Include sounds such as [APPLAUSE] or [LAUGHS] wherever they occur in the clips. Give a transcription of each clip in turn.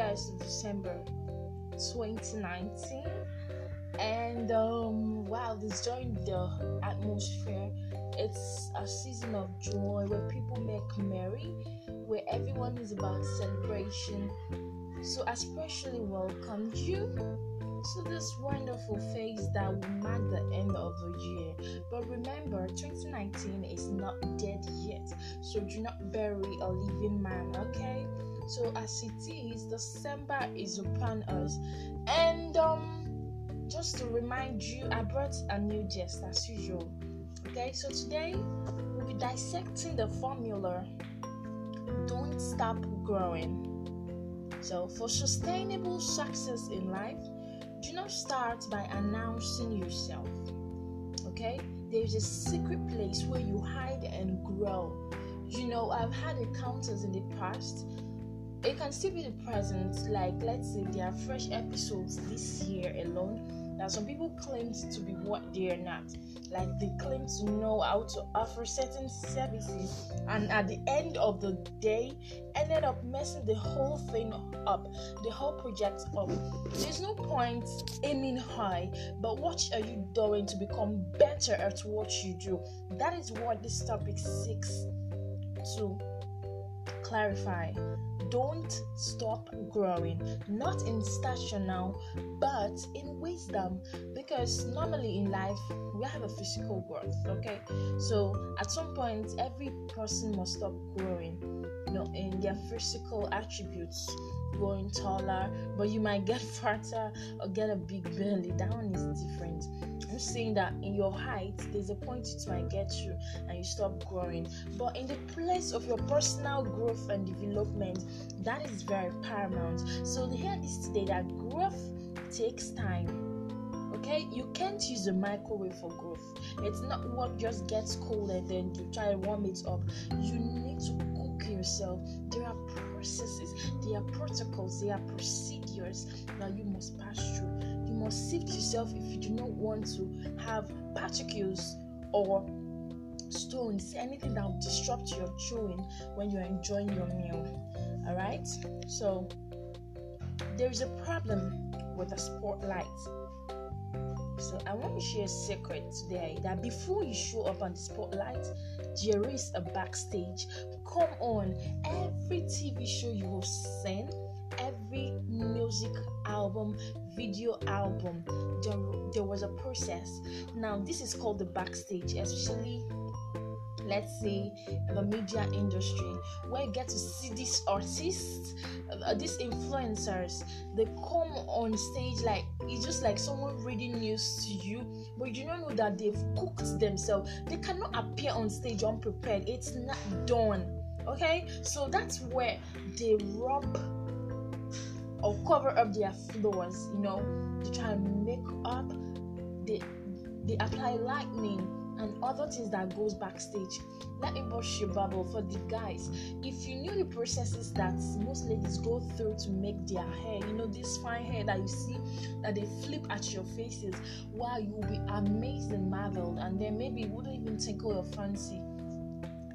1st of December 2019. And um, wow, this join the atmosphere. It's a season of joy where people make merry, where everyone is about celebration. So, I especially welcome you to this wonderful phase that will mark the end of the year. But remember, 2019 is not dead yet, so do not bury a living man, okay? So as it is, December is upon us, and um, just to remind you, I brought a new guest as usual. Okay, so today we'll be dissecting the formula. Don't stop growing. So, for sustainable success in life, do not start by announcing yourself. Okay? There's a secret place where you hide and grow. You know, I've had encounters in the past. It can still be the present, like let's say there are fresh episodes this year alone that some people claim to be what they are not. Like they claim to know how to offer certain services, and at the end of the day, ended up messing the whole thing up, the whole project up. There's no point aiming high, but what are you doing to become better at what you do? That is what this topic seeks to clarify don't stop growing. Not in stature now but in wisdom. Because normally in life we have a physical growth okay? So at some point every person must stop growing you know in their physical attributes. Growing taller but you might get [LAUGHS] fatter or get a big belly. That one is different saying that in your height, there's a point it might get you and you stop growing. But in the place of your personal growth and development, that is very paramount. So hear this today that growth takes time. Okay, you can't use a microwave for growth. It's not what just gets cold and then you try to warm it up. You need to cook yourself. There are processes, there are protocols, there are procedures that you must pass through must sift yourself if you do not want to have particles or stones, anything that will disrupt your chewing when you're enjoying your meal. All right, so there is a problem with the spotlight. So I want to share a secret today that before you show up on the spotlight, there is a backstage. Come on, every TV show you have seen, every music album, video album, there, there was a process. Now, this is called the backstage, especially let's say the media industry where you get to see these artists uh, these influencers they come on stage like it's just like someone reading news to you but you do not know that they've cooked themselves. They cannot appear on stage unprepared. It's not done okay? So that's where they rub or cover up their flaws you know to try and make up they they apply lightning and other things that goes backstage. Let me brush your bubble for the guys. If you knew the processes that most ladies go through to make their hair you know this fine hair that you see that they flip at your faces wow you'll be amazed and marveled. And then maybe it wouldn't even tickle your fancy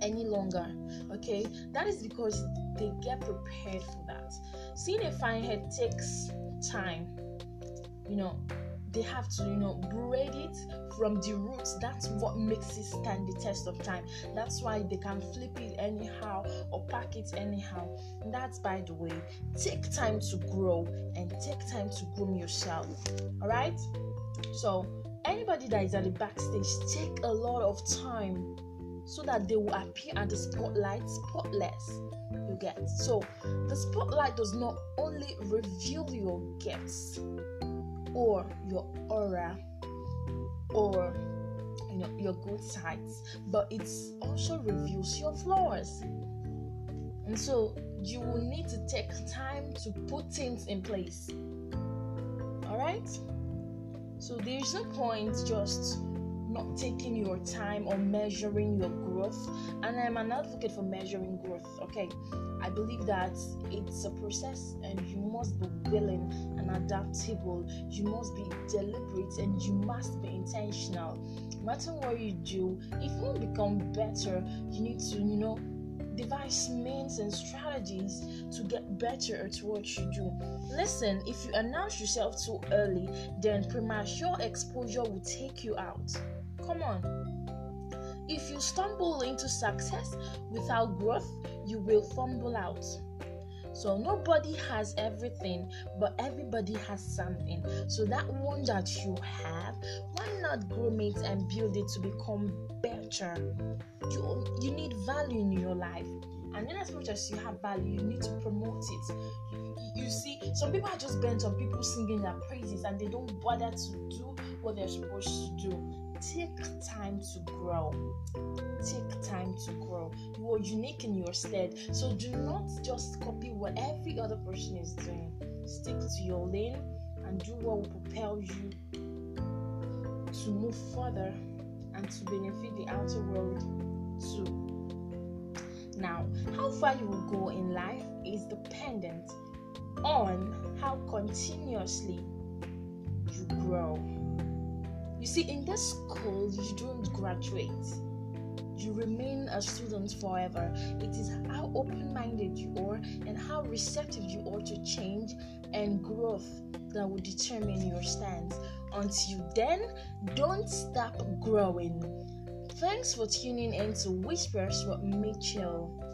any longer okay? That is because they get prepared for that seeing a fine head takes time. You know they have to you know braid it from the roots. That's what makes it stand the test of time. That's why they can flip it anyhow or pack it anyhow. That's by the way take time to grow and take time to groom yourself. All right? So anybody that is at the backstage take a lot of time so that they will appear at the spotlight spotless. You get so the spotlight does not only reveal your gifts or your aura or you know your good sides, but it also reveals your flaws. And so you will need to take time to put things in place. Alright? So there's no point just not taking your time or measuring your growth. And I'm an advocate for measuring growth. Okay, I believe that it's a process and you must be willing and adaptable. You must be deliberate and you must be intentional. No matter what you do, if you want to become better, you need to, you know, devise means and strategies to get better at what you do. Listen, if you announce yourself too early, then premature exposure will take you out. Come on. If you stumble into success without growth, you will fumble out. So nobody has everything, but everybody has something. So that one that you have, why not groom it and build it to become better? You you need value in your life. And then as much as you have value, you need to promote it. You, you see, some people are just bent on people singing their praises and they don't bother to do what they're supposed to do take time to grow. Take time to grow. You are unique in your stead. So do not just copy what every other person is doing. Stick to your lane and do what will propel you to move further and to benefit the outer world too. Now, how far you will go in life is dependent on how continuously you grow. You see, in this school, you don't graduate, you remain a student forever. It is how open minded you are and how receptive you are to change and growth that will determine your stance. Until then, don't stop growing. Thanks for tuning in to Whispers with Mitchell.